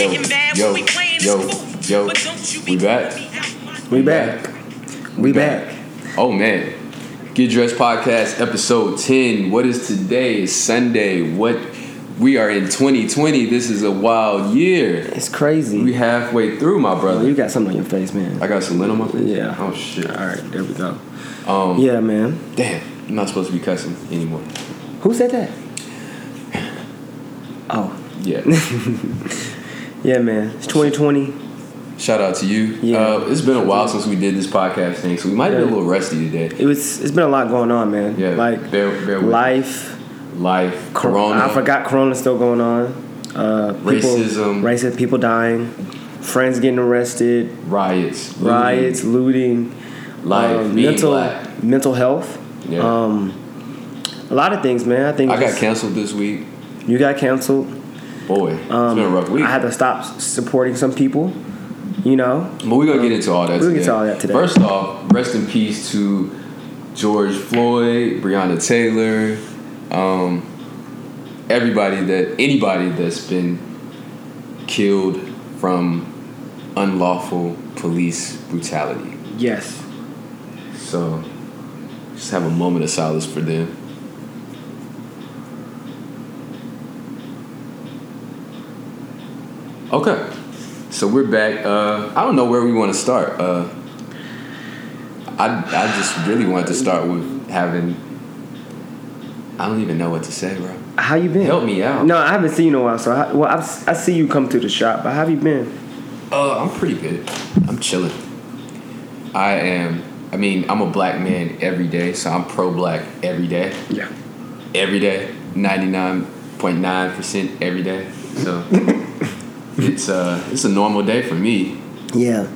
Yo, getting mad yo, when we playing yo, yo, you be we back? calling me out my We back. We back. Oh man. Get Dressed Podcast episode 10. What is today? It's Sunday. What we are in 2020. This is a wild year. It's crazy. We halfway through, my brother. you got something on your face, man. I got some lint on my face. Yeah. Oh shit. All right, there we go. Um Yeah, man. damn, I'm not supposed to be cussing anymore. Who said that? Oh, Yeah. yeah, man. It's 2020. Shout out to you. Yeah. Uh, it's been a while since we did this podcast thing, so we might be a little rusty today. It was. It's been a lot going on, man. Yeah. Like bear, bear life. life, corona. I forgot Corona's still going on. Uh, people, Racism. Racism. People dying. Friends getting arrested. riots, looting, Riots. Looting. life, um, mental black. mental health. Yeah. Um, a lot of things, man. I think I got canceled this week. You got canceled. Boy, it's Um, been a rough week. I had to stop supporting some people. You know, But we're gonna get into all that. We'll today. get to all that today. First off, rest in peace to George Floyd, Breonna Taylor, um, everybody that anybody that's been killed from unlawful police brutality. yes. So, just have a moment of silence for them. Okay, so we're back. Uh, I don't know where we want to start. Uh, I I just really wanted to start with having. I don't even know what to say, bro. How you been? Help me out. No, I haven't seen you in a while. So, I, well, I've, I see you come to the shop, but how have you been? Uh, I'm pretty good. I'm chilling. I am. I mean, I'm a black man every day, so I'm pro-black every day. Yeah. every day, ninety nine point nine percent every day. So it's uh it's a normal day for me. Yeah.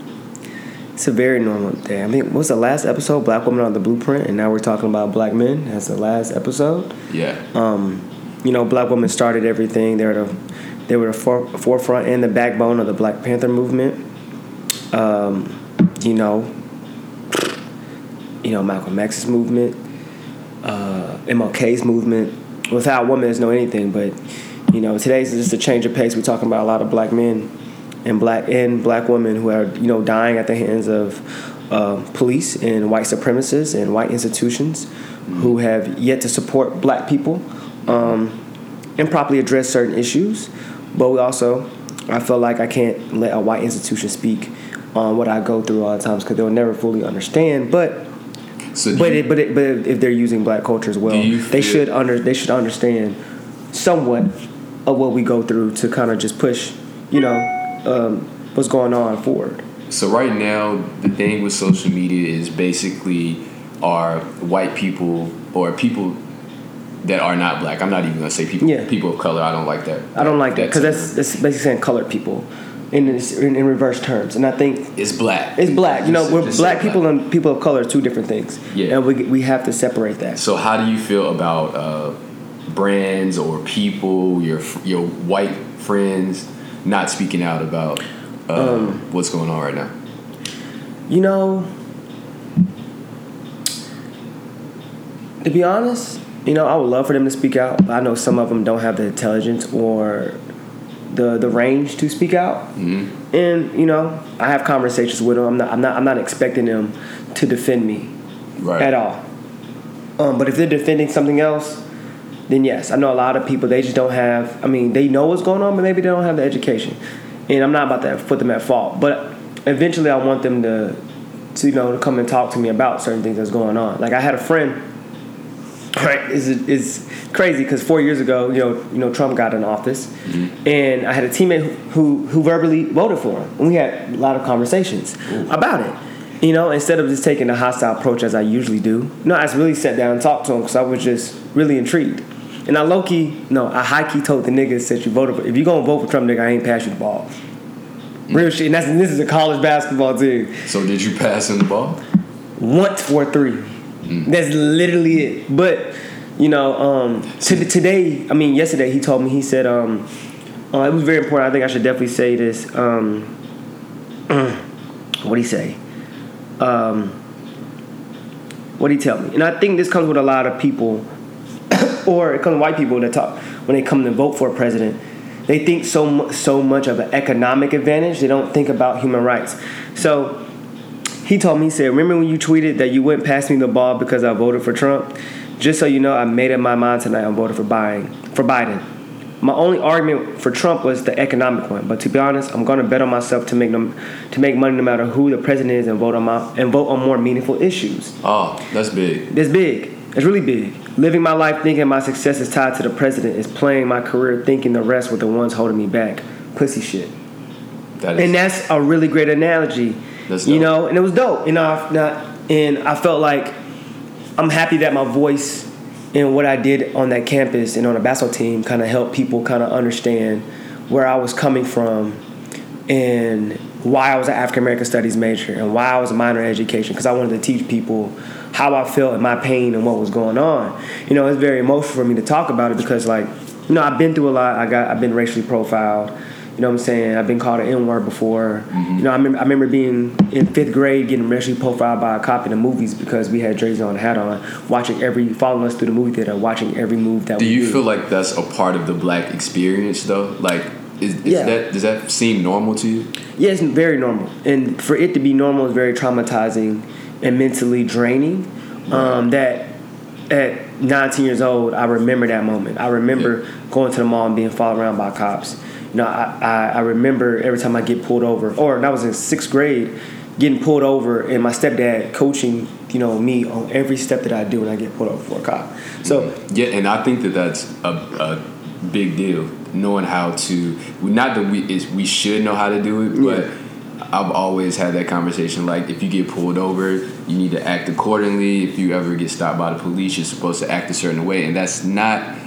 It's a very normal day. I mean, what's the last episode? Black woman on the blueprint, and now we're talking about black men. That's the last episode. Yeah, Um, you know, black women started everything. They were the, they were the for, forefront and the backbone of the Black Panther movement. Um, you know, you know Malcolm X's movement, uh, MLK's movement. Without women, there's no anything. But you know, today's just a change of pace. We're talking about a lot of black men and black and black women who are you know dying at the hands of uh, police and white supremacists and white institutions who have yet to support black people um, and properly address certain issues. But we also, I feel like I can't let a white institution speak on what I go through all the times because they'll never fully understand. But so but you- it, but it, but if they're using black culture as well, they feel- should under they should understand somewhat of what we go through to kind of just push, you know, um, what's going on forward. so right now the thing with social media is basically are white people or people that are not black. I'm not even gonna say people Yeah. people of color. I don't like that. I don't like that because that's that's basically saying colored people in, this, in in reverse terms, and I think it's black. it's black. You know, we're black people and people of color are two different things. Yeah. and we we have to separate that. So how do you feel about uh, brands or people, your your white friends, not speaking out about uh, Um, what's going on right now? You know, to be honest, you know, I would love for them to speak out. But I know some of them don't have the intelligence or the the range to speak out. hmm And you know, I have conversations with them. I'm not I'm not I'm not expecting them to defend me Right. at all. Um, but if they're defending something else, then yes, I know a lot of people they just don't have. I mean, they know what's going on, but maybe they don't have the education. And I'm not about to put them at fault, but eventually I want them to to you know to come and talk to me about certain things that's going on. Like I had a friend. Right, is is crazy because four years ago, you know, you know, Trump got in office, mm-hmm. and I had a teammate who who verbally voted for him, and we had a lot of conversations about it. You know, instead of just taking a hostile approach as I usually do, no, I just really sat down and talked to him because I was just really intrigued. And I low key, no, I high key told the nigga said you voted for. If you gonna vote for Trump, nigga, I ain't pass you the ball. Real shit. And that's this is a college basketball team. So did you pass him the ball? Once for three. That's literally it. But you know, um, to, today, I mean, yesterday he told me he said um, uh, it was very important. I think I should definitely say this. Um, what would he say? Um, what did he tell me? And I think this comes with a lot of people, or it comes with white people that talk when they come to vote for a president. They think so so much of an economic advantage. They don't think about human rights. So he told me, he said, "Remember when you tweeted that you wouldn't pass me the ball because I voted for Trump? Just so you know, I made up my mind tonight. I'm voting for Biden. For Biden. My only argument for Trump was the economic one. But to be honest, I'm going to bet on myself to make them to make money no matter who the president is and vote on my and vote on more meaningful issues. Oh, that's big. It's big. It's really big. Living my life thinking my success is tied to the president is playing my career thinking the rest were the ones holding me back. Pussy shit. That is. And that's a really great analogy. That's you know, and it was dope. You know, I- not, and I felt like I'm happy that my voice and what I did on that campus and on the basketball team kind of helped people kind of understand where I was coming from and why I was an African American Studies major and why I was a minor in education because I wanted to teach people how I felt and my pain and what was going on. You know, it's very emotional for me to talk about it because like, you know, I've been through a lot. I got I've been racially profiled. You know what I'm saying? I've been called an N word before. Mm-hmm. You know, I remember, I remember being in fifth grade getting racially profiled by a cop in the movies because we had Dre's on hat on, watching every, following us through the movie theater, watching every move that we Do you did. feel like that's a part of the black experience though? Like, is, is Yeah. that does that seem normal to you? Yeah, it's very normal, and for it to be normal is very traumatizing and mentally draining. Um, that at 19 years old, I remember that moment. I remember going to the mall and being followed around by cops. You know, I, I, I remember every time I get pulled over, or I was in sixth grade, getting pulled over, and my stepdad coaching, you know, me on every step that I do when I get pulled over for a cop. So Yeah, and I think that that's a, a big deal. Knowing how to, not that we is we should know how to do it, but I've always had that conversation. Like, if you get pulled over, you need to act accordingly. If you ever get stopped by the police, you're supposed to act a certain way, and that's not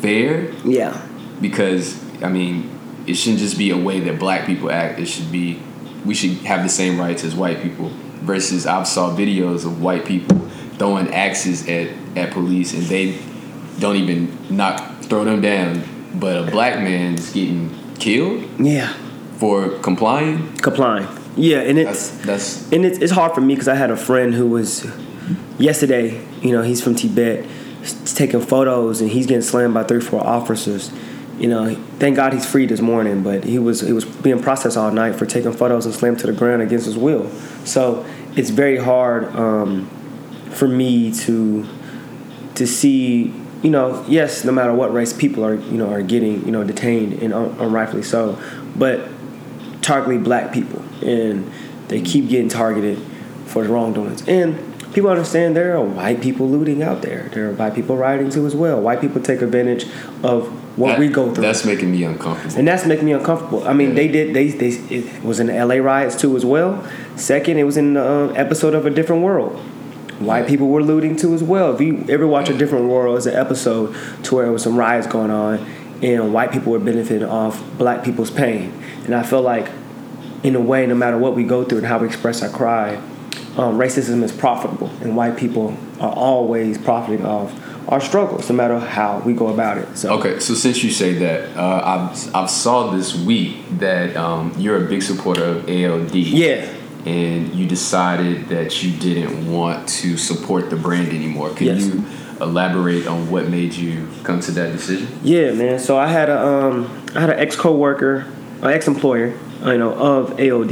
fair yeah, because I mean, it shouldn't just be a way that black people act. It should be we should have the same rights as white people. Versus, I've saw videos of white people throwing axes at at police and they don't even knock throw them down, but a black man's getting killed yeah, for complying. complying. Yeah, and That's it's that's and it's, it's hard for me because I had a friend who was yesterday. You know, he's from Tibet. He's taking photos and he's getting slammed by three, four officers. You know, thank God he's free this morning, but he was he was being processed all night for taking photos and slammed to the ground against his will. So it's very hard um, for me to to see. You know, yes, no matter what race people are, you know, are getting, you know, detained and un- unrightfully so, but targeting black people and they keep getting targeted for the wrongdoings and people understand there are white people looting out there there are white people rioting too as well white people take advantage of what that- we go through That's making me uncomfortable. and that's making me uncomfortable. I mean, they did. They they it was in the L.A. riots too as well. Second, it was in the uh, episode of A Different World. White people were looting too as well. If you ever watch A Different World, it's an episode to where there was some riots going on, and white people were benefiting off black people's pain. And I feel like, in a way, no matter what we go through and how we express our cry, um, racism is profitable, and white people are always profiting off our struggles, no matter how we go about it. So Okay, so since you say that, uh, I've I've saw this week that um, you're a big supporter of ALD. yeah. and you decided that you didn't want to support the brand anymore. Can Yes. you elaborate on what made you come to that decision? Yeah, man. So I had a um, I had an ex coworker, an ex employer, you know, of ALD.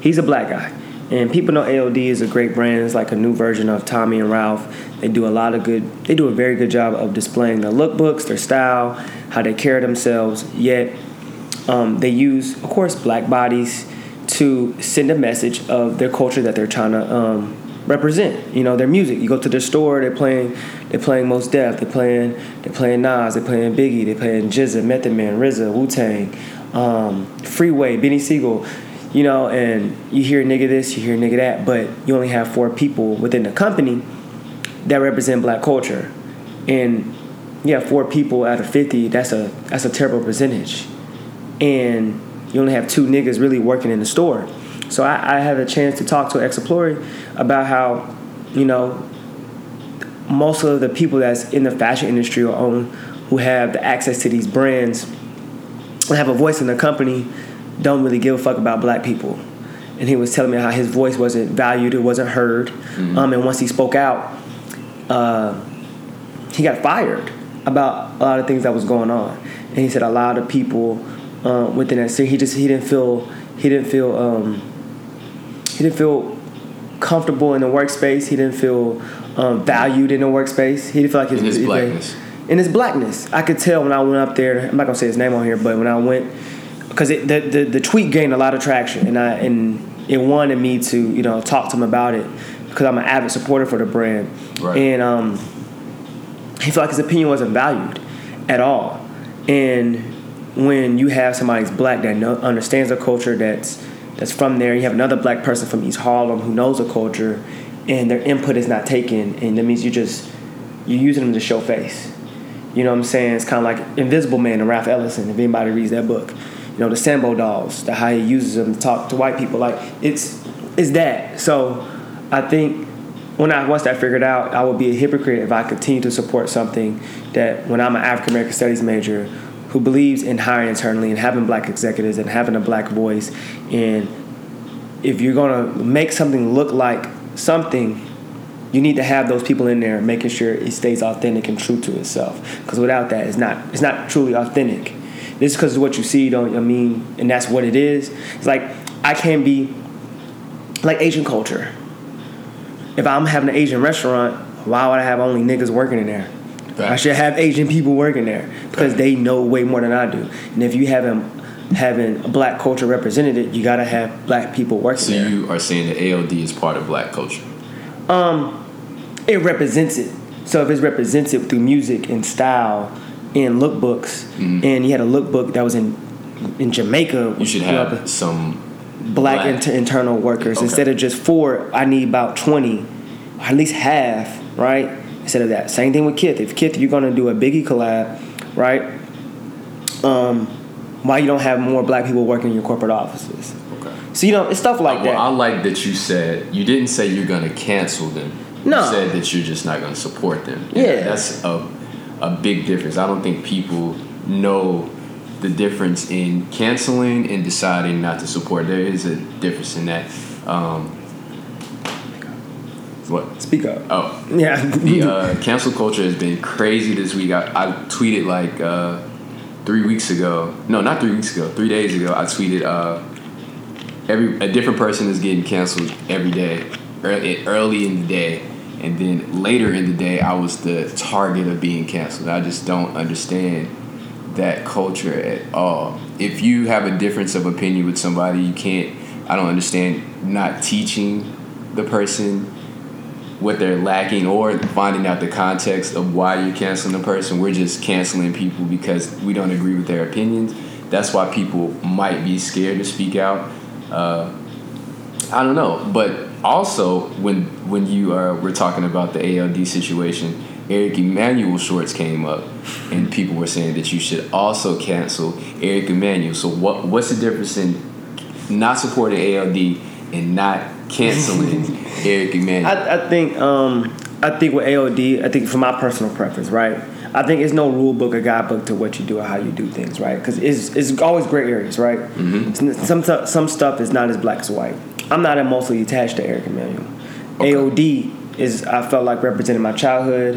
He's a black guy, and people know ALD is a great brand. It's like a new version of Tommy and Ralph. They do a lot of good. They do a very good job of displaying their lookbooks, their style, how they carry themselves. Yet, um, they use, of course, black bodies to send a message of their culture that they're trying to um, represent. You know, their music. You go to their store, they're playing, they're playing Mos Def, they're playing, they're playing Nas, they're playing Biggie, they're playing GZA, Method Man, RZA, Wu Tang, um, Freeway, Beanie Sigel. You know, and you hear nigga this, you hear nigga that, but you only have four people within the company that represent black culture, and yeah, four people out of fifty. That's a that's a terrible percentage, and you only have two niggas really working in the store. So I, I had a chance to talk to Explore about how, you know, most of the people that's in the fashion industry or own who have the access to these brands and have a voice in the company don't really give a fuck about black people. And he was telling me how his voice wasn't valued, it wasn't heard. Mm-hmm. Um, and once he spoke out, uh, he got fired about a lot of things that was going on. And he said a lot of people uh, within that city, he just he didn't feel he didn't feel um, he didn't feel comfortable in the workspace. He didn't feel um, valued in the workspace. He didn't feel like his, In his blackness. In his blackness, I could tell when I went up there. I'm not gonna say his name on here, but when I went, because the, the the tweet gained a lot of traction, and I and it wanted me to you know talk to him about it because I'm an avid supporter for the brand, Right. and um, he felt like his opinion wasn't valued at all, and when you have somebody who's black that know, understands the culture that's that's from there, you have another black person from East Harlem who knows the culture, and their input is not taken, and that means you just you're using them to show face. You know what I'm saying? It's kind of like Invisible Man and Ralph Ellison. If anybody reads that book, you know the Sambo dolls, the how he uses them to talk to white people. Like it's it's that. So I think when I once I figured out, I would be a hypocrite if I continue to support something that when I'm an African American Studies major who believes in hiring internally and having black executives and having a black voice. And if you're gonna make something look like something you need to have those people in there making sure it stays authentic and true to itself. Because without that it's not it's not truly authentic. This is because what you see don't i mean and that's what it is. It's like i can't be like asian culture. If i'm having an asian restaurant why would i have only niggas working in there i should have asian people working there because they know way more than i do and if you haven't having a black culture represented you gotta have black people working So there you are saying that ALD is part of black culture. Um, it represents it. So if it's represented through music and style and lookbooks, and you had a lookbook that was in in Jamaica, Mm-hmm. You should have some black, black. inter- internal workers Okay. instead of just four. I need about twenty, at least half, right? Instead of that. Same thing with Kith. If Kith, you're gonna do a Biggie collab, right? Um, why you don't have more black people working in your corporate offices? Okay. So you know, it's stuff like well, that. I like that you said you didn't say you're gonna cancel them. No. You said that you're just not gonna support them. Yeah. That's a a big difference. I don't think people know the difference in canceling and deciding not to support. There is a difference in that. Um, what? Speak up. Oh, Yeah. the uh, cancel culture has been crazy this week. I, I tweeted like uh, three weeks ago. No, not three weeks ago. Three days ago, I tweeted uh, every a different person is getting canceled every day, early, early in the day, and then later in the day, I was the target of being canceled. I just don't understand that culture at all. If you have a difference of opinion with somebody, you can't. I don't understand not teaching the person what they're lacking or finding out the context of why you're canceling the person. We're just canceling people because we don't agree with their opinions. That's why people might be scared to speak out. Uh, I don't know, but also when when you are we're talking about the ALD situation, Eric Emanuel shorts came up, and people were saying that you should also cancel Eric Emanuel. So what what's the difference in not supporting ALD and not canceling Eric Emanuel? I, I think um, I think with ALD, I think for my personal preference, right? I think it's no rule book or guidebook to what you do or how you do things, right? Because it's, it's always gray areas, right? Mm-hmm. Some some stuff is not as black as white. I'm not emotionally attached to Eric Emanuel. Okay. ALD is I felt like represented my childhood,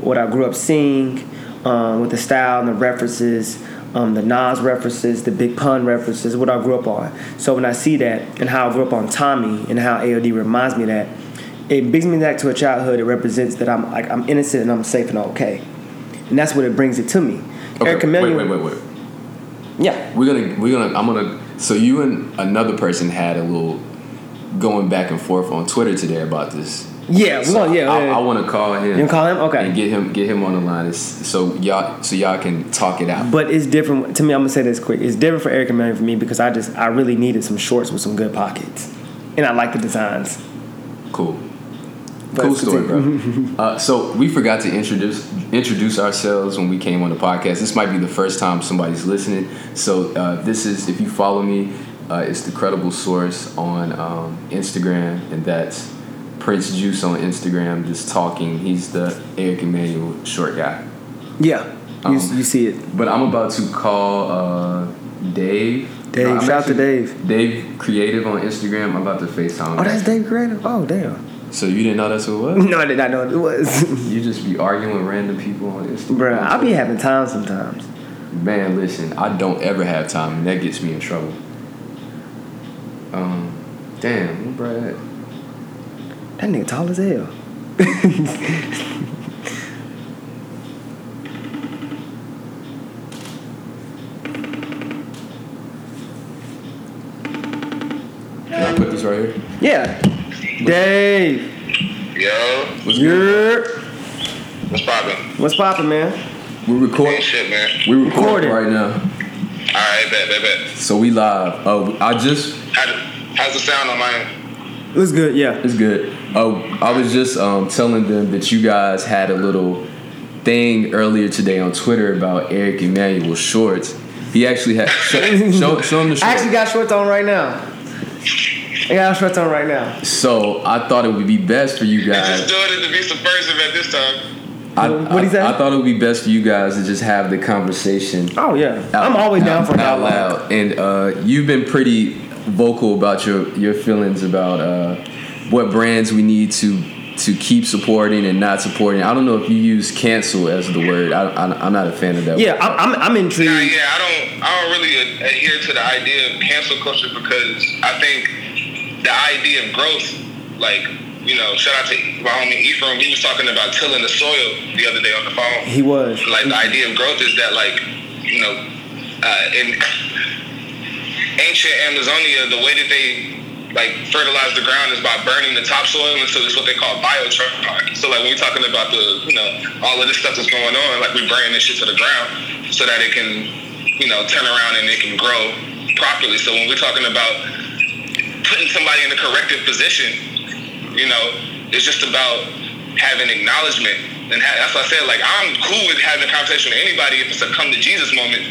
what I grew up seeing, um, with the style and the references, um, the Nas references, the Big Pun references, what I grew up on. So when I see that and how I grew up on Tommy and how ALD reminds me of that, it brings me back to a childhood. It represents that I'm like I'm innocent and I'm safe and okay, and that's what it brings it to me. Okay, Eric Emanuel, wait, wait, wait, wait. yeah, We're gonna we're gonna I'm gonna So you and another person had a little going back and forth on Twitter today about this. Yeah, So gonna, yeah. I, yeah, yeah. I want to call him. You call him? Okay. And get him get him on the line, It's- so y'all so y'all can talk it out. But it's different to me. I'm gonna say this quick. It's different for Eric Emanuel for me because I just I really needed some shorts with some good pockets, and I like the designs. Cool. But cool story, bro. uh, so we forgot to introduce introduce ourselves when we came on the podcast. This might be the first time somebody's listening. So uh, this is if you follow me, uh, it's the credible source on um, Instagram, and that's Prince Juice on Instagram. Just talking. He's the Eric Emanuel short guy. Yeah, you, Um, you see it. But I'm about to call uh, Dave. Dave, I'm shout out to Dave. Dave Creative on Instagram. I'm about to FaceTime. Oh, that's Dave Creative. Oh, damn. So you didn't know that's who it was? No, I did not know what it was. You just be arguing with random people on Instagram. Bruh, I be having time sometimes. Man, listen, I don't ever have time, and that gets me in trouble. Um, damn, where Brad? at? That nigga tall as hell. Can I put this right here? Yeah. Dave. Yo, What's good? What's poppin'? what's popping, man? We record. Ain't shit, man. We recording Recording. right now, Alright, bet, bet, bet. so we live. Oh, I just How, how's the sound on mine? It was good, yeah. it's good. Oh, I was just um, telling them that you guys had a little thing earlier today on Twitter about Eric Emanuel shorts. He actually had show, show, show him the shorts. I actually got shorts on right now. I got shorts on right now. So I thought it would be best for you guys. Just doing it to be subversive at this time. I, What'd he? I, I thought it would be best for you guys to just have the conversation. Oh yeah, out- I'm always down out- for that. out loud. And uh, you've been pretty vocal about your your feelings about uh, what brands we need to to keep supporting and not supporting. I don't know if you use cancel as the word. I, I, I'm not a fan of that. Yeah, word. I'm, I'm, I'm Nah, intrigued. yeah, I don't, I don't really adhere to the idea of cancel culture because I think the idea of growth, like, you know, shout out to my homie Ephraim. He was talking about tilling the soil the other day on the phone. He was. like the idea of growth is that like you know uh, in ancient Amazonia the way that they like fertilize the ground is by burning the topsoil and so it's what they call biochar so like when we're talking about the you know all of this stuff that's going on like we're burning this shit to the ground so that it can you know turn around and it can grow properly. So when we're talking about putting somebody in the corrective position you know it's just about having acknowledgement. And that's why I said like I'm cool with having a conversation with anybody if it's a come to Jesus moment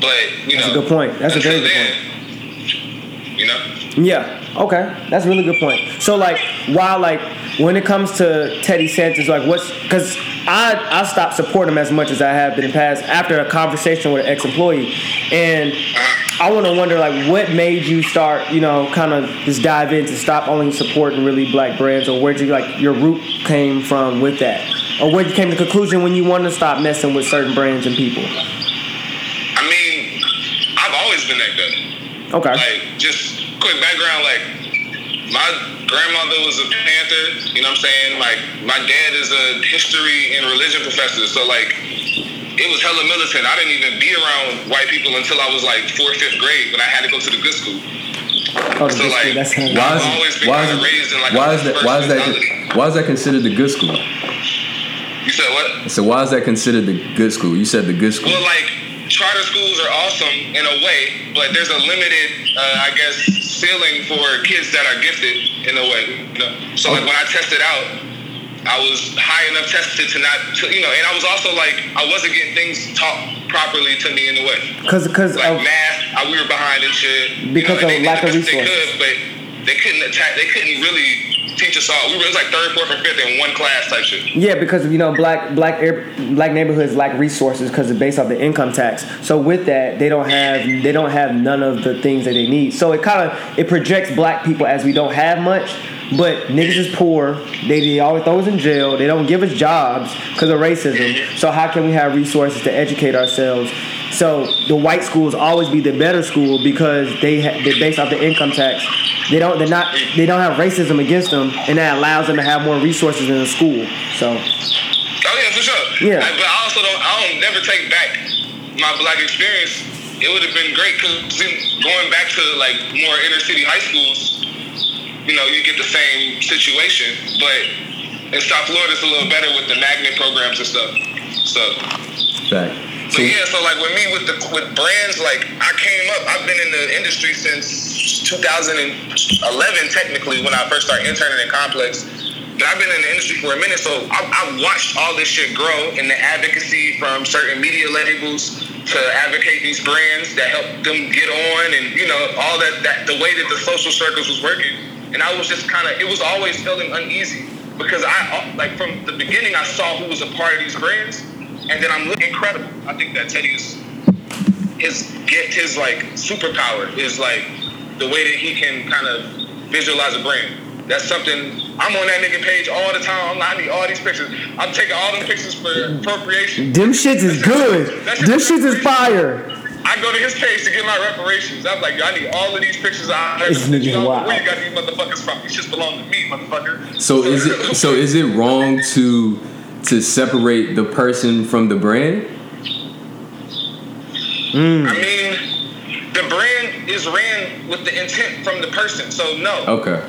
but you That's a good point. That's a very good then, you know Yeah. Okay. That's a really good point. So like, while like when it comes to Teddy Santis, like what's because I I stopped supporting him as much as I have been in the past after a conversation with an ex-employee, and I want to wonder like what made you start you know kind of just dive in to stop only supporting really black brands or where'd you like your root came from with that or where you came to the conclusion when you wanted to stop messing with certain brands and people. I mean I've always been that guy Okay. like just quick background like my grandmother was a panther you know what i'm saying like my dad is a history and religion professor so like it was hella militant i didn't even be around white people until i was like fourth fifth grade when i had to go to the good school oh, so, like, that's Why I've is always been why is raised in, like, why is that why is that why is that considered the good school? you said what So why is that considered the good school? You said the good school. Well, like charter schools are awesome in a way, but there's a limited, uh, I guess, ceiling for kids that are gifted in a way. You know? So like when I tested out, I was high enough tested to not, to, you know, and I was also like I wasn't getting things taught properly to me in a way. because because Like of math, I, we were behind and shit. Because you know, of they lack of best they resources. could, but they couldn't attack. They couldn't really teach us all. We were it was like third, fourth, or fifth in one class type shit. Yeah, because you know black black air, black neighborhoods lack resources because it's based off the income tax. So with that, they don't have they don't have none of the things that they need. So it kind of it projects black people as we don't have much. But niggas is poor. They, they always throw us in jail. They don't give us jobs because of racism. So how can we have resources to educate ourselves? So the white schools always be the better school because they ha- they're based off the income tax. They don't they're not they don't have racism against them, and that allows them to have more resources in the school. So. Oh yeah, for sure. Yeah. I- but I also don't. I don't never take back my black experience it would have been great because going back to like more inner city high schools, you know, you get the same situation, but in South Florida, it's a little better with the magnet programs and stuff. So. Fact. So yeah, so like with me with the with brands, like I came up, I've been in the industry since 2011, technically when I first started interning in Complex. But I've been in the industry for a minute, so I, I watched all this shit grow in the advocacy from certain media labels to advocate these brands that help them get on, and you know all that that the way that the social circles was working. And I was just kind of, it was always feeling uneasy because I like from the beginning I saw who was a part of these brands, and then I'm looking incredible. I think that Teddy's his get his like superpower is like the way that he can kind of visualize a brand. That's something I'm on that nigga page all the time. I'm like, I need all these pictures. I'm taking all them pictures for appropriation. Them shits is good. That's Them shits is fire. I go to his page to get my reparations. I'm like, yo, I need all of these pictures. I This nigga you know, wild. where you got these motherfuckers from? These just belong to me, motherfucker. So is it so is it wrong to to separate the person from the brand? Hmm. I mean, the brand is ran with the intent from the person. So no, Okay.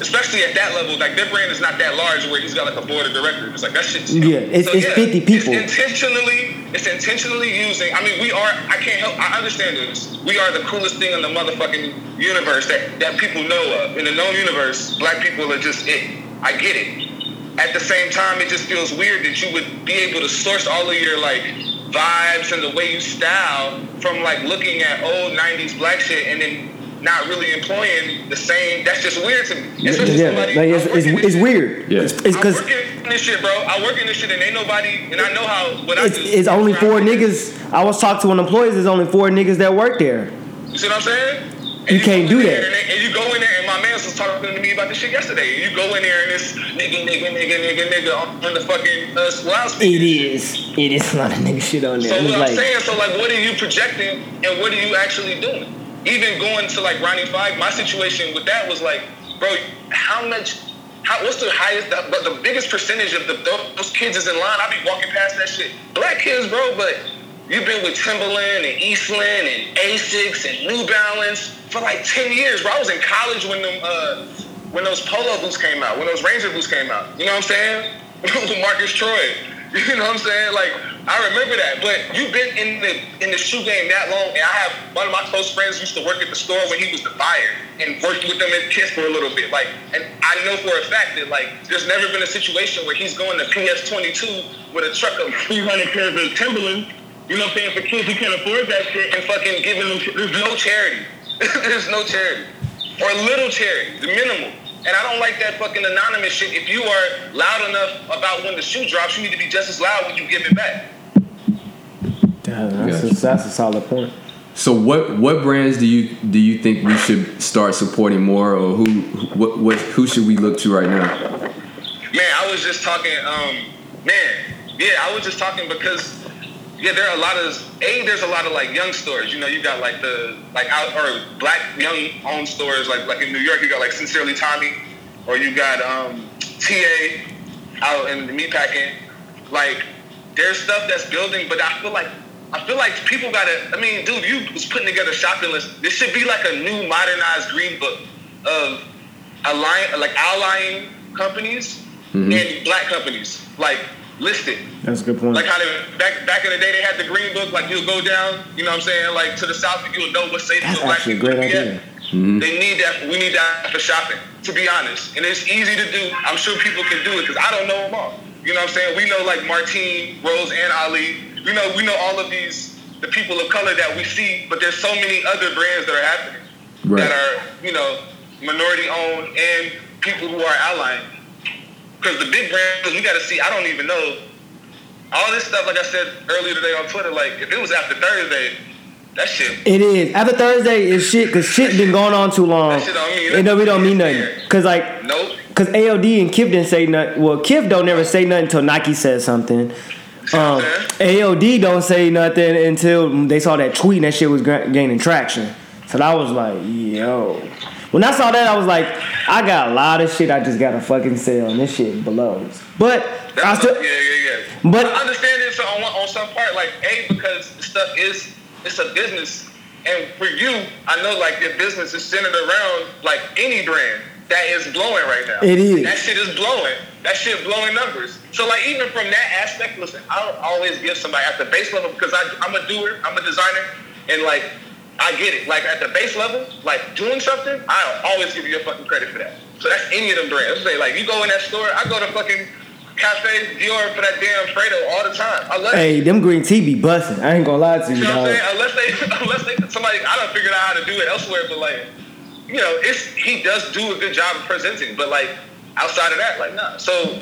especially at that level, like their brand is not that large where he's got like a board of directors. It's like that shit's Yeah, it's- it's 50 people. It's intentionally, it's intentionally using. I mean, we are. I can't help. I understand this. We are the coolest thing in the motherfucking universe that that people know of. In the known universe, black people are just it. I get it. At the same time, it just feels weird that you would be able to source all of your like vibes and the way you style from like looking at old '90s black shit and then not really employing the same. That's just weird to me. Especially Yeah, somebody- like it's, it's, it's weird. Yeah. It's because I'm working this shit, bro. I work in this shit and ain't nobody, and I know how what I it's, do. it's only four niggas. I was talking to an employee. There's only four niggas that work there. You see what I'm saying? And You can't do that. And, and you go in there, and my man was talking to me about this shit yesterday. You go in there and it's nigga, nigga, nigga, nigga, nigga on the fucking uh, loudspeaker. It is. It is a lot of nigga shit on there. So what I'm saying, so like, what are you projecting, and what are you actually doing? Even going to like Ronnie Fieg, my situation with that was like, bro, how much? How, what's the highest, the, but the biggest percentage of the, those kids is in line? I be walking past that shit. Black kids, bro, but you've been with Timberland and Eastland and Asics and New Balance for like 10 years, bro. I was in college when them, uh, when those polo boots came out, when those Ranger boots came out. You know what I'm saying? Marcus Troy. You know what I'm saying? Like I remember that. But you've been in the in the shoe game that long, and I have one of my close friends used to work at the store when he was the buyer and worked with them at Kith for a little bit. Like, and I know for a fact that like there's never been a situation where he's going to PS22 with a truck of 300 pairs of Timberland. You know what I'm saying? For kids who can't afford that shit and fucking giving them. shit. There's no charity. there's no charity or little charity, the minimal. And I don't like that fucking anonymous shit. If you are loud enough about when the shoe drops, you need to be just as loud when you give it back. Damn, that's, a, that's a solid point. So what what brands do you do you think we should start supporting more, or who what what who should we look to right now? Man, I was just talking, um, man, yeah, I was just talking because yeah, there are a lot of a. There's a lot of like young stores. You know, you got like the like out or black young owned stores. Like like in New York, you got like Sincerely Tommy, or you got um, TA out in the meatpacking. Like there's stuff that's building, but I feel like I feel like people gotta. I mean, dude, you was putting together shopping list. This should be like a new modernized green book of align like outlying companies and black companies like listed. That's a good point. Like how they back back in the day they had the green book, like you'll go down, you know what I'm saying, like to the south and you'll know what states That's the black actually a great be idea. at. They need that we need that for shopping, to be honest. And it's easy to do. I'm sure people can do it because I don't know them all. You know what I'm saying? We know like Martine, Rose, and Ali. We know we know all of these the people of color that we see, but there's so many other brands that are happening Right. that are, you know, minority owned and people who are allying. Because the big brands, we got to see, I don't even know. All this stuff, like I said earlier today on Twitter, like if it was after Thursday, that shit, It is. After Thursday is shit because shit been going on too long. That shit don't mean It don't, don't mean nothing. Cause like, nope. cause ALD and Kith didn't say nothing. Well, Kith don't never say nothing until Nike says something. Um, ALD don't say nothing until they saw that tweet and that shit was gaining traction. So I was like, yo. When I saw that, I was like, I got a lot of shit I just gotta fucking sell, and this shit blows. But I That's still, yeah, yeah, yeah. But- I understand it on, on some part, like A, because the stuff is it's a business. And for you, I know like your business is centered around like any brand that is blowing right now. It is. That shit is blowing. That shit blowing numbers. So like even from that aspect, listen, I don't always give somebody at the base level because I, I'm a doer, I'm a designer, and like I get it. Like at the base level, like doing something, I'll always give you your fucking credit for that. So that's any of them brands. Say like you go in that store, I go to fucking Cafe Dior for that damn Fredo all the time. I love it. Hey, them green tea be busting. I ain't gonna lie to you, You know what I'm saying? Unless they, unless they, somebody, I don't figure out how to do it elsewhere, but like, you know, it's he does do a good job of presenting, but like outside of that, like nah. So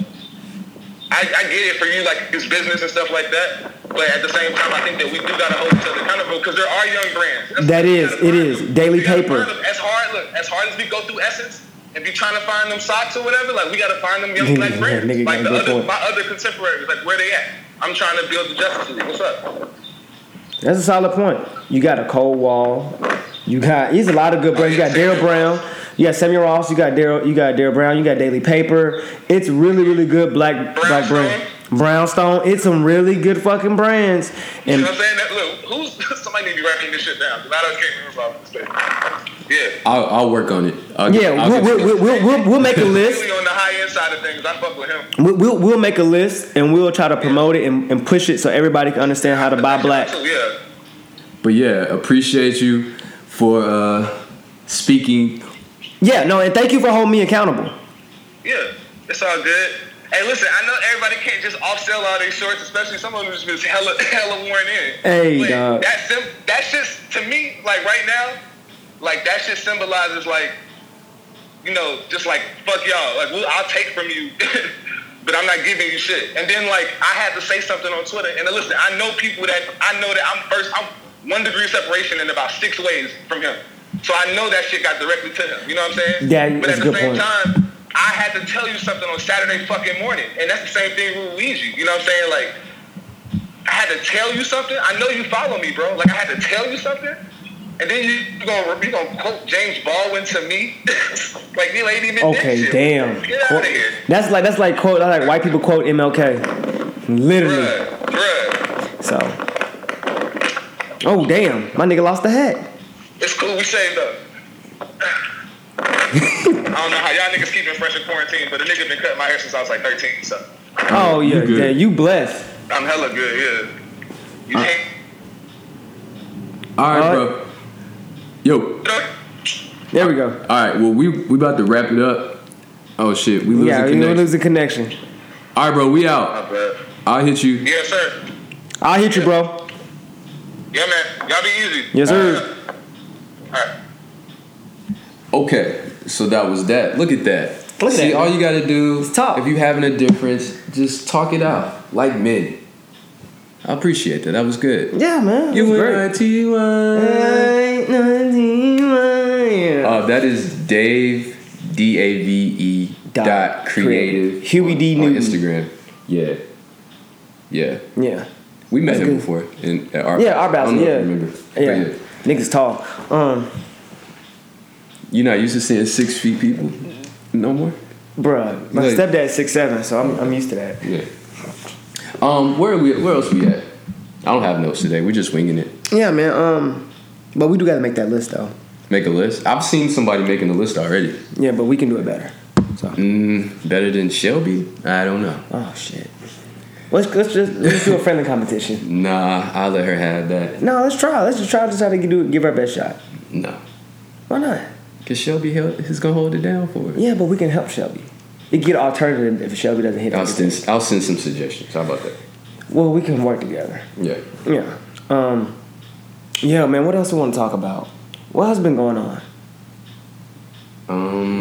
I, I get it for you, like it's business and stuff like that. But at the same time, I think that we do gotta hold each other accountable because there are young brands. That's That is, it is. them. Daily paper. As hard, look, as hard as we go through Essence. and be trying to find them socks or whatever, like we gotta find them young black brands. nigga like the other, point. my other contemporaries, like where they at? I'm trying to build the Justice League. What's up? That's a solid point. You got A-Cold-Wall. You got he's a lot of good brands. You got Darryl Brown. You got Samuel Ross. You got Darryl. You got Darryl Brown. You got Daily Paper. It's really really good black black brand. Brownstone. It's some really good fucking brands. You And know what I'm saying? That, look, who's somebody need to be writing this shit down because I don't can't remember off this page. Yeah. I'll, I'll work on it. I'll yeah, I'll we'll, we'll, we'll, we'll, we'll, we'll make a list. Really on the high end side of things, I fuck with him. We'll, we'll, we'll make a list and we'll try to promote it and, and push it so everybody can understand how to buy black. Too, yeah. But yeah, appreciate you for uh, speaking. Yeah, no, and thank you for holding me accountable. Yeah. It's all good. Hey, listen, I know everybody can't just off sell all these shorts, especially some of them is just hella, hella worn in. Hey, But dog. That, sim- that just, to me, like right now, like that shit symbolizes like, you know, just like, fuck y'all. Like, we'll, I'll take from you, but I'm not giving you shit. And then, like, I had to say something on Twitter. And listen, I know people that, I know that I'm first, I'm one degree separation in about six ways from him. So I know that shit got directly to him. You know what I'm saying? Yeah, but at the same point. time, I had to tell you something on Saturday fucking morning. And that's the same thing with Luigi. You know what I'm saying? Like, I had to tell you something. I know you follow me, bro. Like I had to tell you something, and then you gonna you gonna quote James Baldwin to me? like you ain't even Okay, damn. Get out of here, That's like that's like quote that's like white people quote MLK. Literally. bruh, bruh. So. Oh damn, my nigga lost the hat. It's cool. We saved up. I don't know how y'all niggas keeping fresh in quarantine, but the nigga been cutting my hair since I was like 13. So Oh yeah, You good. yeah, you blessed. I'm hella good. Yeah. You uh, can't. All right, All bro. Yo, There we go. all right. Well, we we about to wrap it up. Oh shit, we losing Yeah, we connection. lose the connection. All right, bro. We out. My bad. I'll hit you. Yes, sir. I'll hit you, bro. Yeah, man. Y'all be easy. Yes, sir. All right. Okay, so that was that. Look at that. Look at See, that. all you gotta do, is talk. if you having a difference, just talk it out like men. I appreciate that. That was good. Yeah, man. You that's and great. I, T-Y. Ain't nothing like- Uh, that is Dave D A V E Dot dot creative Huey D. on, on Instagram. Yeah, yeah. Yeah. We met him before in at our Yeah, our battle, you yeah. remember? But Yeah. Niggas tall. Um, You're not used to seeing six feet people no more. bruh, my Like- stepdad's six seven, so I'm I'm used to that. Yeah. Um, where are we? Where else we at? I don't have notes today. We're just winging it. Yeah, man. Um, but we do gotta make that list though. Make a list. I've seen somebody making a list already. Yeah, but we can do it better. So. Mm, better than Shelby? I don't know. Oh shit. Let's let's just let's do a friendly competition. Nah, I'll let her have that. No, let's try. Let's just try to try to do give her our best shot. No, Why not? cause Shelby held, is gonna hold it down for her. Yeah, but we can help Shelby. It get an alternative if Shelby doesn't hit I'll send, I'll send some suggestions. How about that? Well, we can work together. Yeah. Yeah. Um. Yeah, man. What else do we want to talk about? What has been going on? Um,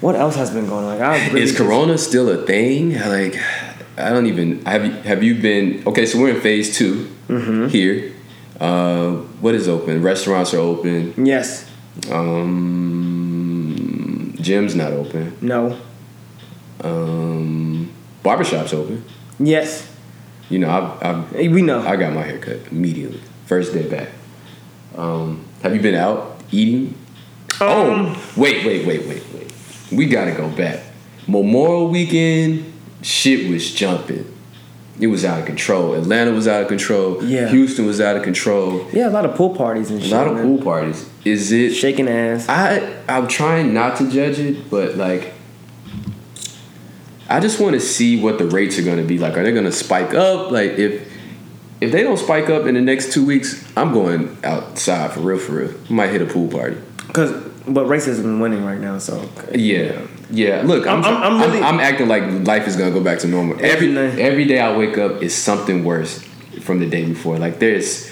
What else has been going on? Like, I really is just- Corona still a thing? Like, I don't even. Have you have you been? Okay, so we're in phase 2 Mm-hmm. here. Uh, what is open? Restaurants are open. Yes. Um, gym's not open. No. Um, barbershop's open. Yes. You know, I've, I've We know. I got my hair cut immediately. First day back. Um, have you been out eating? Um, oh, wait, wait, wait, wait, wait. We gotta go back. Memorial weekend, shit was jumping. it was out of control. Atlanta was out of control. Yeah. Houston was out of control. Yeah, a lot of pool parties and A shit. lot of man. pool parties. Is it? Shaking ass. I I'm trying not to judge it, but like I just want to see what the rates are going to be like. Are they going to spike up? Like if if they don't spike up in the next two weeks, I'm going outside for real, for real. Might hit a pool party. Because, but racism is winning right now, so. Yeah, yeah. Look, I'm I'm- I'm, I'm really- I'm, acting like life is gonna go back to normal. Every Every day. I wake up is something worse from the day before. Like there's,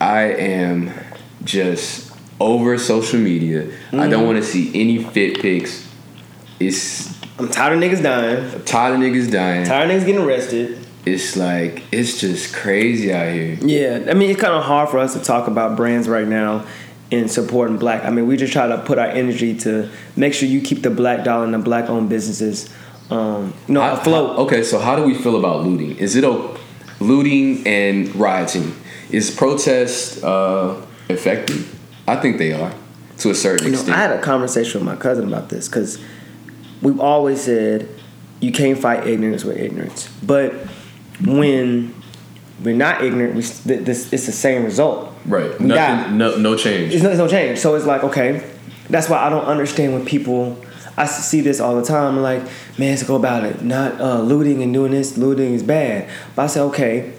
I am just over social media. I Mm-hmm. don't want to see any fit pics. It's I'm tired of niggas dying. I'm tired of niggas dying. Tired of niggas getting arrested. It's like it's just crazy out here. Yeah, I mean, it's kind of hard for us to talk about brands right now and supporting black. I mean, we just try to put our energy to make sure you keep the black dollar and the black owned businesses, um, you know, How- afloat. how- okay, so how do we feel about looting? Is it o- looting and rioting? Is protest uh, effective? I think they are to a certain You know, extent. I had a conversation with my cousin about this because we've always said you can't fight ignorance with ignorance, but when we're not ignorant, we, this it's the same result. Right. Die. No. No change. There's no, there's no change. So it's like, okay, that's why I don't understand when people. I see this all the time. Like, man, let's go about it. Not uh, looting and doing this. Looting is bad. But I say, okay,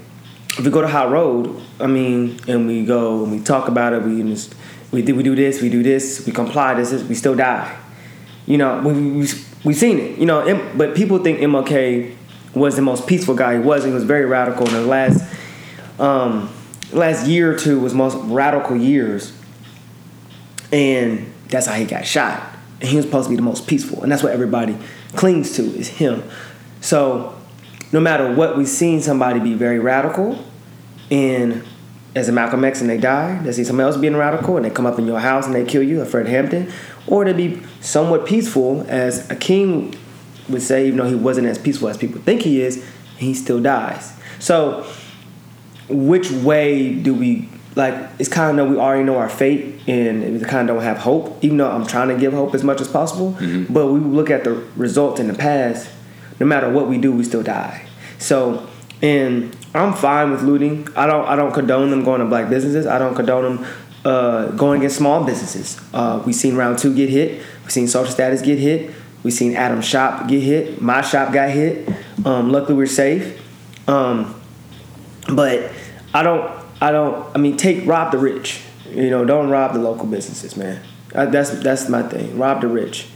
if we go to High Road, I mean, and we go and we talk about it, we just, we do we do this, we do this, we comply. This is we still die. You know, we we we seen it. You know, M- but people think MLK was the most peaceful guy. He was. He was very radical. In the last um, last year or two was most radical years, and that's how he got shot. And he was supposed to be the most peaceful, and that's what everybody clings to is him. So, no matter what, we've seen somebody be very radical, and as a Malcolm X and they die, they see somebody else being radical and they come up in your house and they kill you, a Fred Hampton, or to be somewhat peaceful, as a king would say, even though he wasn't as peaceful as people think he is, he still dies. So, which way do we like? It's kind of know we already know our fate, and we kind of don't have hope. Even though I'm trying to give hope as much as possible, but we look at the results in the past. No matter what we do, we still die. So, and I'm fine with looting. I don't. I don't condone them going to black businesses. I don't condone them uh, going against small businesses. Uh, we seen round two get hit. we've seen social status get hit. we've seen Adam's shop get hit. My shop got hit. Um, luckily, we're safe. Um, but I don't. I don't. I mean, take rob the rich. You know, don't rob the local businesses, man. Uh, that's that's my thing. Rob the rich.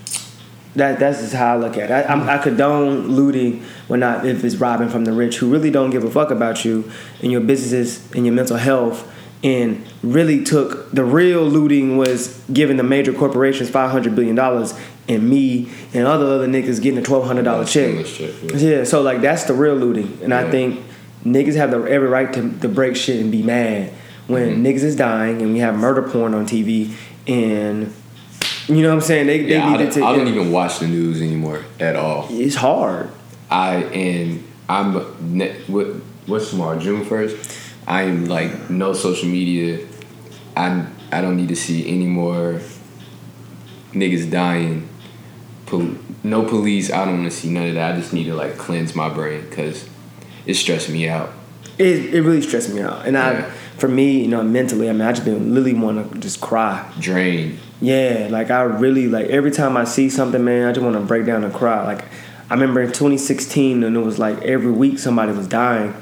That that's just how I look at it. I, I'm, I condone looting when not if it's robbing from the rich who really don't give a fuck about you and your businesses and your mental health. And really took the real looting was giving the major corporations five hundred billion dollars and me and other other niggas getting a twelve hundred dollar check. Check, yeah. Yeah, so like that's the real looting, and I think niggas have the every right to, to break shit and be mad when Mm-hmm. niggas is dying and we have murder porn on TV and you know what I'm saying they they Yeah, I needed don't, to. I don't even watch the news anymore at all. It's hard. I and I'm what what's tomorrow? June first. I am like no social media. I I don't need to see any more niggas dying. Pol- no police. I don't want to see none of that. I just need to like cleanse my brain because it's stressing me out. It it really stressed me out, and Yeah. I for me you know mentally I mean I just been really want to just cry. drain. Yeah, like I really like every time I see something, man, I just want to break down and cry. Like I remember in 2016, and it was like every week somebody was dying.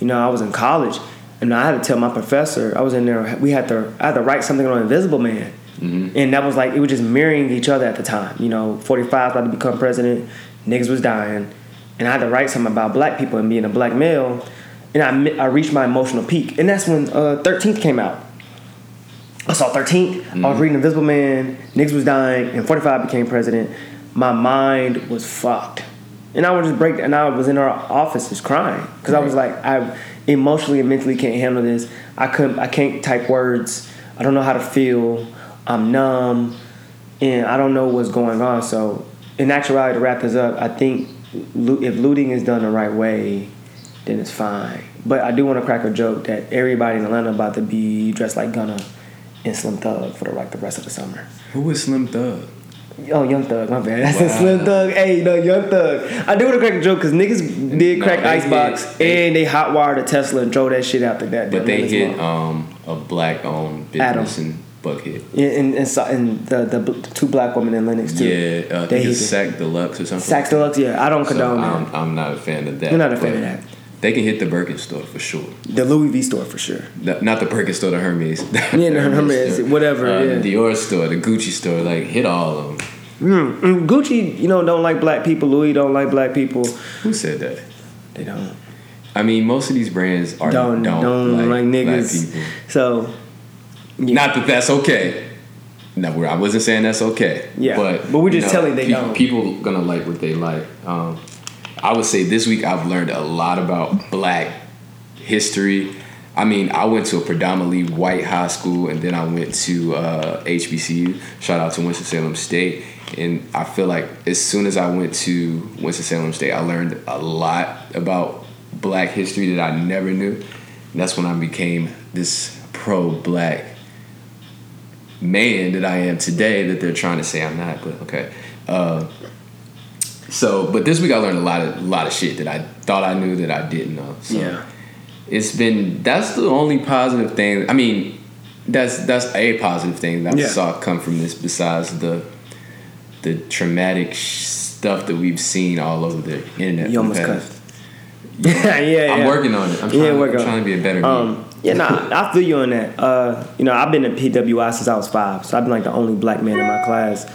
You know, I was in college, and I had to tell my professor. I was in there. We had to. I had to write something on Invisible Man, mm-hmm. and that was like it was just mirroring each other at the time. You know, 45 about to become president, niggas was dying, and I had to write something about black people and being a black male. And I, I reached my emotional peak, and that's when uh, 13th came out. I saw 13th. I was reading Invisible Man. Niggas was dying, and 45 became president. My mind was fucked, and I would just break. And I was in our office just crying because I was like, I emotionally and mentally can't handle this. I couldn't. I can't type words. I don't know how to feel. I'm numb, and I don't know what's going on. So, in actuality, to wrap this up, I think if looting is done the right way, then it's fine. But I do want to crack a joke that everybody in Atlanta about to be dressed like Gunna and Slim Thug for the like the rest of the summer. Who is Slim Thug? Oh, Young Thug, my bad. Said Wow. Slim Thug. Hey, no, Young Thug. I do want to crack a joke because niggas did No, crack Icebox hit- they- and they hot wired a Tesla and drove that shit out the goddamn. But they hit um, a black owned Adam. business in Buckhead. Yeah, and, and, so- and the, the bl- two black women in Lenox too. Yeah, uh, I think it's hit Sack Deluxe or something. Sax Deluxe. Yeah, I don't condone that. I'm, I'm not a fan of that. You're not a fan of that. They can hit the Birkin store for sure. The Louis V store for sure. The- not the Birkin store, the Hermes. Yeah, the Hermes, store. whatever, Uh, yeah. The Dior store, the Gucci store, like hit all of them. Mm, mm, Gucci, you know, don't like black people. Louis don't like black people. Who said that? They don't. I mean, most of these brands are Don't don't, don't, like, like, niggas. So yeah. Not that that's okay. No, I wasn't saying that's okay. Yeah, but but we're you just know, telling they people, don't. People gonna like what they like. Um, I would say this week I've learned a lot about Black history. I mean, I went to a predominantly white high school, and then I went to uh, HBCU. Shout out to Winston Salem State. And I feel like as soon as I went to Winston Salem State, I learned a lot about Black history that I never knew. And that's when I became this pro-Black man that I am today that they're trying to say I'm not, but okay. Uh, so, but this week I learned a lot of a lot of shit that I thought I knew that I didn't know. So Yeah. it's been that's the only positive thing. I mean, that's that's a positive thing that I Yeah. saw come from this besides the the traumatic stuff that we've seen all over the internet. You almost the yeah, yeah, yeah. I'm working on it. I'm trying, Yeah, work I'm on trying to be a better me. Um, yeah, nah, I feel you on that. Uh, you know, I've been at PWI since I was five, so I've been like the only black man in my class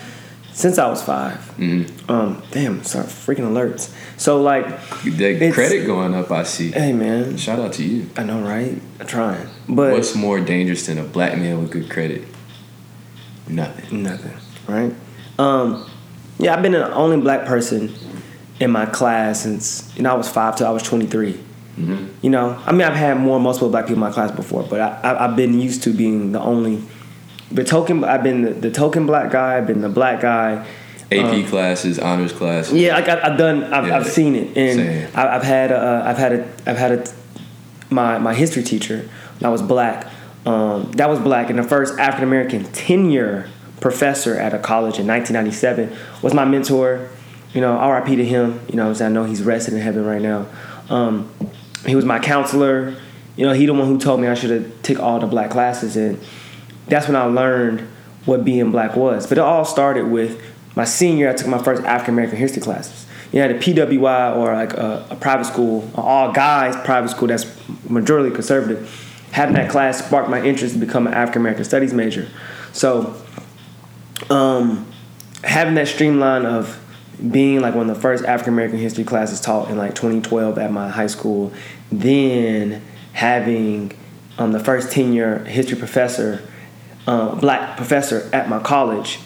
since I was 5 Mhm. Um, damn, sorry, freaking alerts. So like, the credit going up, I see. hey man, Shout out to you. I know, right? I'm trying, but What's more dangerous than a black man with good credit? Nothing. Nothing, right? Um, yeah, I've been the only black person in my class since you know I was five till I was 23. Mm-hmm. You know, I mean, I've had more multiple black people in my class before, but I, I, I've been used to being the only, the token. I've been the, the token black guy. I've been the black guy. AP classes, honors classes. Yeah, like I, I've done. I've, Yeah, I've seen it, and. I, I've had. A, I've had a. I've had a. My my history teacher that was black. Um, that was black, and the first African American tenure professor at a college in 1997 was my mentor. You know, R.I.P. to him. You know? I know he's resting in heaven right now. Um, he was my counselor. You know, he the one who told me I should have took all the black classes, and that's when I learned what being black was. But it all started with my senior. I took my first African American history classes. You had a PWI or like a, a private school, an all guys private school that's majority conservative. Having that class sparked my interest to become an African American studies major. So, um, having that streamline of being like one of the first African American history classes taught in like 2012 at my high school, then having um, the first tenure history professor, uh, black professor at my college,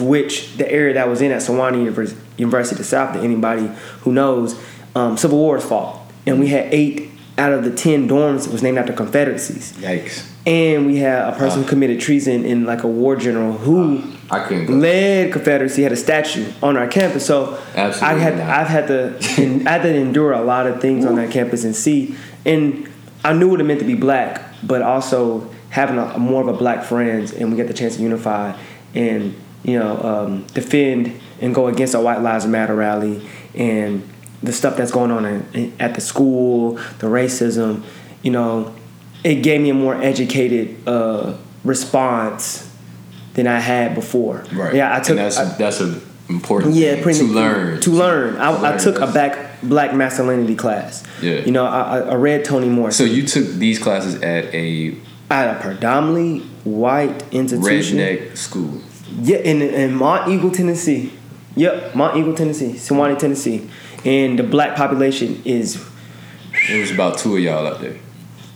which the area that I was in at Sewanee Univers- University of the South, to anybody who knows, um, Civil War's fought. And we had eight out of the 10 dorms was named after Confederacies. Yikes. And we had a person who committed treason in like a war general who I couldn't led Confederacy had a statue on our campus. So Absolutely I had not. I've had to I had to endure a lot of things on that campus and see and I knew what it meant to be black, but also having a, more of a black friends and we get the chance to unify and you know um, defend and go against a White Lives Matter rally and the stuff that's going on in, in- at the school, the racism, you know, it gave me a more educated uh, response than I had before. Right. Yeah, I took. And that's I- that's an important yeah, thing pretty to learn. To learn, I, To I learn. took a back black masculinity class. Yeah. You know, I, I read Toni Morrison. So you took these classes at a at a predominantly white institution. redneck school. Yeah, in in Monteagle, Tennessee. Yep, Monteagle, Tennessee, Sewanee, Tennessee, and the black population is It was about two of y'all out there.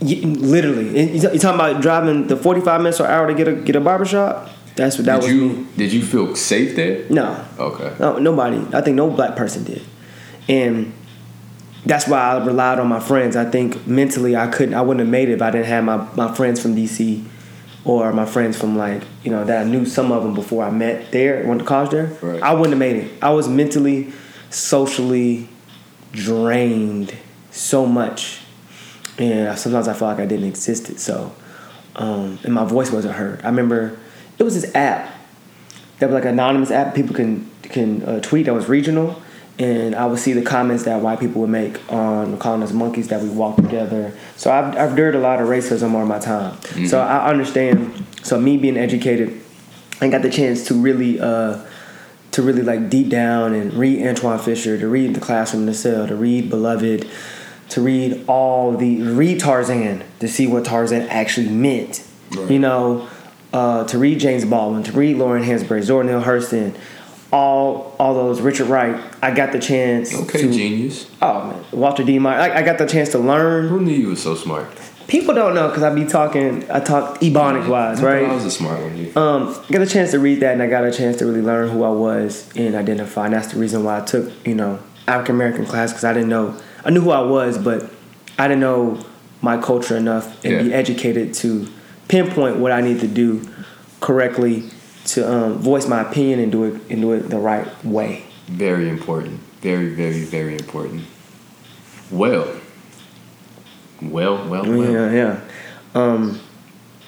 literally. You talking about driving the forty five minutes or hour to get a get a barbershop? That's what that did was. you me. did you feel safe there? No, Okay. No, nobody. I think no black person did, and that's why I relied on my friends. I think mentally I couldn't. I wouldn't have made it if I didn't have my, my friends from DC, or my friends from like you know that I knew some of them before I met there, went to college there. Right. I wouldn't have made it. I was mentally, socially drained so much, and sometimes I felt like I didn't exist. It so, um, and my voice wasn't heard. I remember it was this app that was like an anonymous app people can can uh, tweet that was regional, and I would see the comments that white people would make on calling us monkeys that we walk together. So I've I've endured a lot of racism on my time. So I understand. So me being educated, I got the chance to really. Uh, to really like deep down and read Antwone Fisher, to read The Classroom in the Cell, to read Beloved, to read all the read Tarzan to see what Tarzan actually meant. Right. You know, uh, to read James Baldwin, to read Lorraine Hansberry, Zora Neale Hurston, all all those Richard Wright. I got the chance. Okay, to, genius. Oh man, Walter D. Meyer. I, I got the chance to learn. Who knew you was so smart? People don't know because I be talking. I talk ebonic wise, right? I was a smart one. Um, got a chance to read that, and I got a chance to really learn who I was and identify. And that's the reason why I took, you know, African American class because I didn't know. I knew who I was, but I didn't know my culture enough and be educated to pinpoint what I need to do correctly to um, voice my opinion and do it and do it the right way. Very important. Very, very, very important. Well. Well, well, well. Yeah, yeah. Um,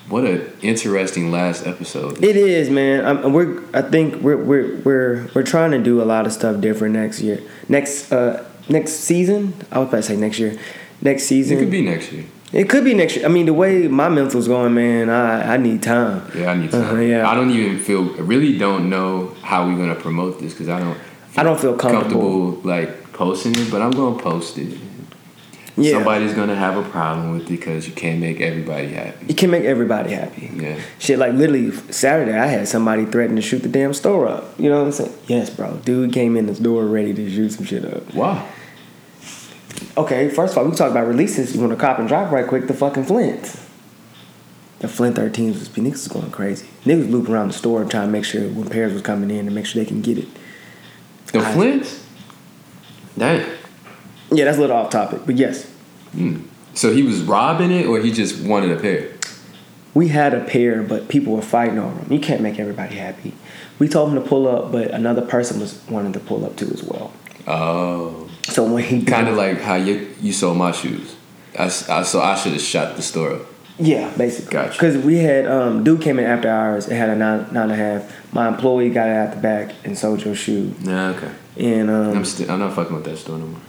What an interesting last episode. It is, man. I'm, we're. I think we're we're we're we're trying to do a lot of stuff different next year. Next uh next season. I was about to say next year. Next season. It could be next year. It could be next year. I mean, the way my mental's going, man. I I need time. Yeah, I need to. Uh-huh, yeah. I don't even feel. I really don't know how we're gonna promote this because I don't. I don't feel comfortable. like posting it, but I'm gonna post it. Yeah. Somebody's gonna have a problem with it because you can't make everybody happy. You can't make everybody happy. Yeah. Shit, like literally Saturday, I had somebody threaten to shoot the damn store up. You know what I'm saying? Yes, bro. Dude came in the door ready to shoot some shit up. Wow. Okay, first of all, we talk about releases. You want to cop and drop right quick? The fucking Flint. The Flint 13s was niggas was going crazy. Niggas looping around the store trying to make sure when pairs was coming in and make sure they can get it. The I- Flints. Damn. Yeah, that's a little off topic, but yes, So he was robbing it, or he just wanted a pair. we had a pair, but people were fighting over them. You can't make everybody happy. We told him to pull up, but another person was wanting to pull up too as well. Oh. So when he Kind of like how you you sold my shoes. I, I- so I should have shut the store up. Yeah, basically. Gotcha. Because we had um, dude came in after hours. It had a nine nine and a half. My employee got it out the back and sold your shoe. Yeah, okay. And um, I'm still. I'm not fucking with that store no more.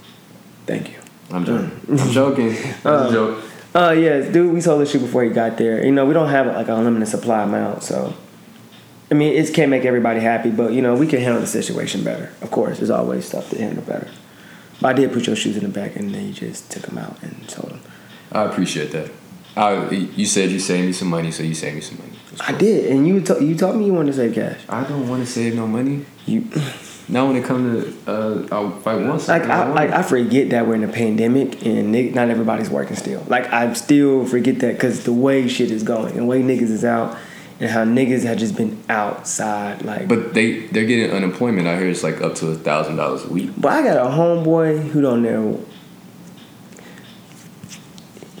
Thank you. I'm joking. I'm joking. That's a joke. Uh, yes, dude, we sold the shoe before he got there. You know, we don't have like a limited supply amount, so I mean, it can't make everybody happy, but you know, we can handle the situation better. Of course, there's always stuff to handle better. But I did put your shoes in the back, and then you just took them out and sold them. I appreciate that. I, you said you saved me some money, so you saved me some money. It's I did, and you to, you told me you wanted to save cash. I don't want to save no money. You Now when it comes to, uh, I'll fight once. like I like I forget that we're in a pandemic and not everybody's working still. Like I still forget that because the way shit is going, and the way niggas is out, and how niggas have just been outside. Like, but, they they're getting unemployment. I hear it's like up to a thousand dollars a week. But I got a homeboy who don't know.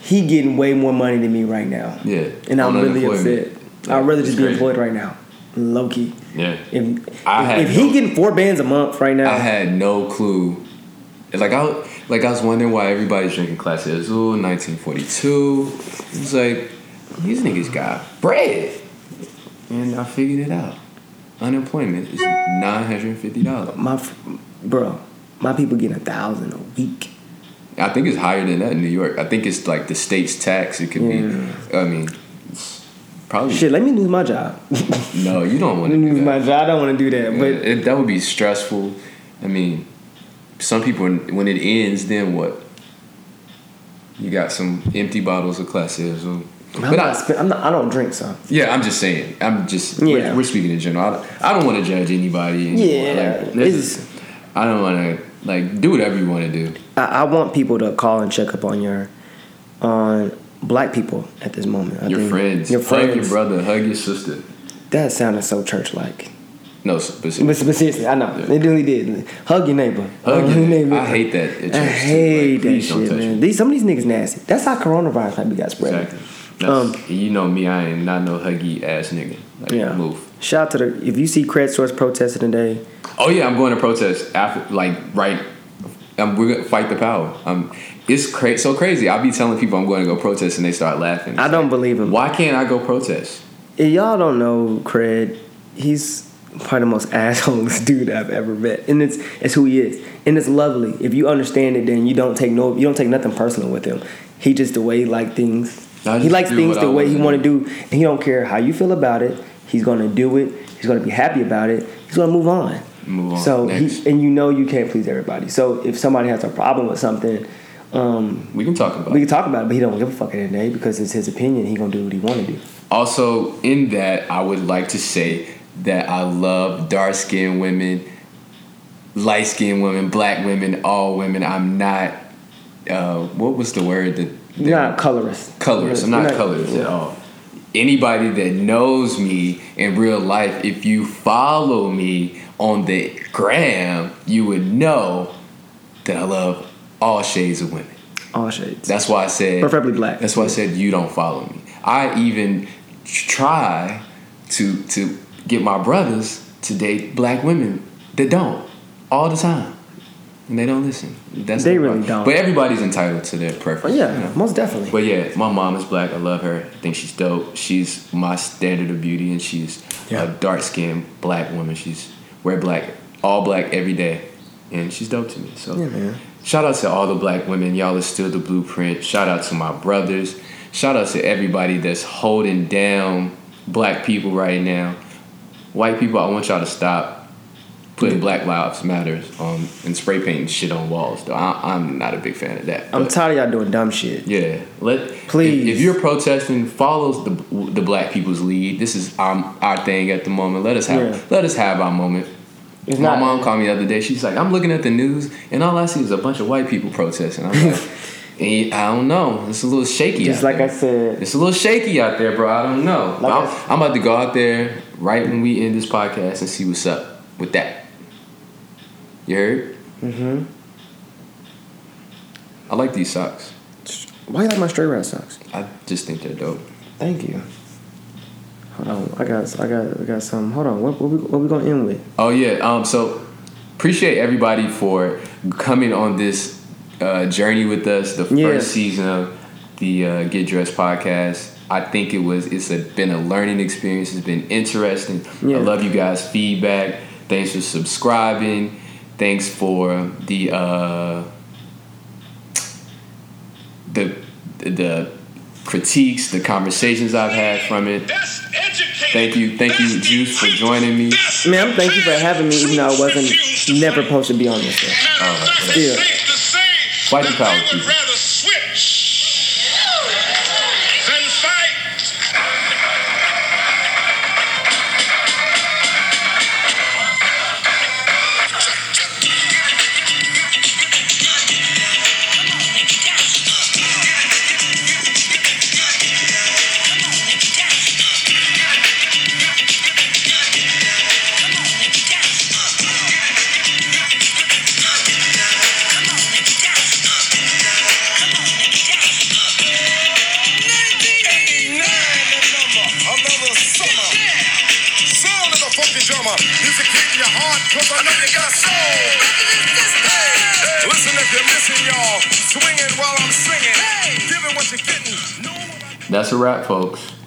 He getting way more money than me right now, Yeah, and I'm really upset. I'd rather just be crazy. employed right now, low key. Yeah, If I if, had if he getting four bands a month right now, I had no clue. Like I like I was wondering why everybody's drinking Clase Azul, 1942. It's like these niggas got bread, and I figured it out. Unemployment is nine hundred and fifty dollars. my bro, my people getting a thousand a week. I think it's higher than that in New York. I think it's like the state's tax. It could Yeah. be. I mean, probably Shit, let me lose my job. no. You don't want to lose my job. I don't want to do that, But but it, that would be stressful. I mean, some people when it ends, then what? You got some empty bottles of Clase Azul. I'm But not, I, I'm not. I don't drink, so yeah, I'm just saying. I'm just. Yeah. We're, we're speaking in general. I, don't- I don't want to judge anybody. Anymore. Yeah, like, is- I don't want to like do whatever you want to do. I, I want people to call and check up on your on black people at this moment. I Your think- friends, your hug your brother, hug your sister. That sounded so church like. No, specific. But, seriously, I know Yeah. it really did. Hug your neighbor. Hug your neighbor. I hate that at I church, hate Like, that shit, man. These some of these niggas nasty. That's how coronavirus might be got spread. Exactly. Um, you know me, I ain't not no huggy ass nigga. Like, Yeah. move. Shout out to the if you see credit stores protesting today. Oh yeah, I'm going to protest after, like right. Um, we're gonna fight the power. Um, it's cra- so crazy. I'll be telling people I'm going to go protest, and they start laughing. I don't believe him. Why can't I go protest? If y'all don't know Cred, he's probably the most assholest dude I've ever met, and it's it's who he is, and it's lovely. If you understand it, then you don't take no, you don't take nothing personal with him. He just the way he like things. He likes things the way he wanna do, and he don't care how you feel about it. He's gonna do it. He's gonna be happy about it. He's gonna move on. Move on. So he, and you know you can't please everybody. So if somebody has a problem with something, um, We can talk about. we can talk about it, but he don't give a fuck at the end of the day because it's his opinion. He gonna do what he want to do. Also, in that, I would like to say that I love dark skinned women, light skinned women, black women, all women. I'm not. Uh, what was the word that? You're not colorist. colorist. I'm You're not, colorist at all. Anybody that knows me in real life, if you follow me on the gram, you would know that I love all shades of women. All shades. That's why I said Preferably black. That's why I said you don't follow me. I even try to to get my brothers to date black women that don't all the time, and they don't listen. That's They really problem. don't. But everybody's entitled to their preference. Oh, yeah, you know? most definitely. But yeah, my mom is black. I love her. I think she's dope. She's my standard of beauty, and she's Yeah. a dark skinned black woman. She's wear black, all black every day, and she's dope to me. So Yeah, man. Shout out to all the black women. Y'all are still the blueprint. Shout out to my brothers. Shout out to everybody that's holding down black people right now. White people, I want y'all to stop putting Black Lives Matters on and spray painting shit on walls. Though I, I'm not a big fan of that. I'm tired of y'all doing dumb shit. yeah, let Please. If, if you're protesting, follow the the black people's lead. This is um, our thing at the moment. Let us have Yeah. let us have our moment. It's My not- mom called me the other day. She's like, I'm looking at the news, and all I see is a bunch of white people protesting. I'm like, eh, I don't know. It's a little shaky. Just like there. I said, It's a little shaky out there, bro. I don't know. Like I'm, I'm about to go out there right when we end this podcast and see what's up with that. You heard? mm-hmm. I like these socks. Why you like my straight red socks? I just think they're dope. Thank you. I got, I got, I got some. Hold on, what, what, we, what we gonna end with? Oh yeah. Um. So appreciate everybody for coming on this uh, journey with us. The Yeah. first season of the uh, Get Dressed podcast. I think it was. It's a, been a learning experience. It's been interesting. Yeah. I love you guys' feedback. Thanks for subscribing. Thanks for the uh, the the critiques, the conversations I've had from it. Thank you, thank you, Juice, for joining me. Ma'am, thank you for having me, even though I wasn't never supposed to be on this show. All right, whatever. Still. Fight the power, people. Heart, cause I know you got soul. Hey, listen if you're missing, y'all. While I'm singing. What you're getting. That's a wrap, folks.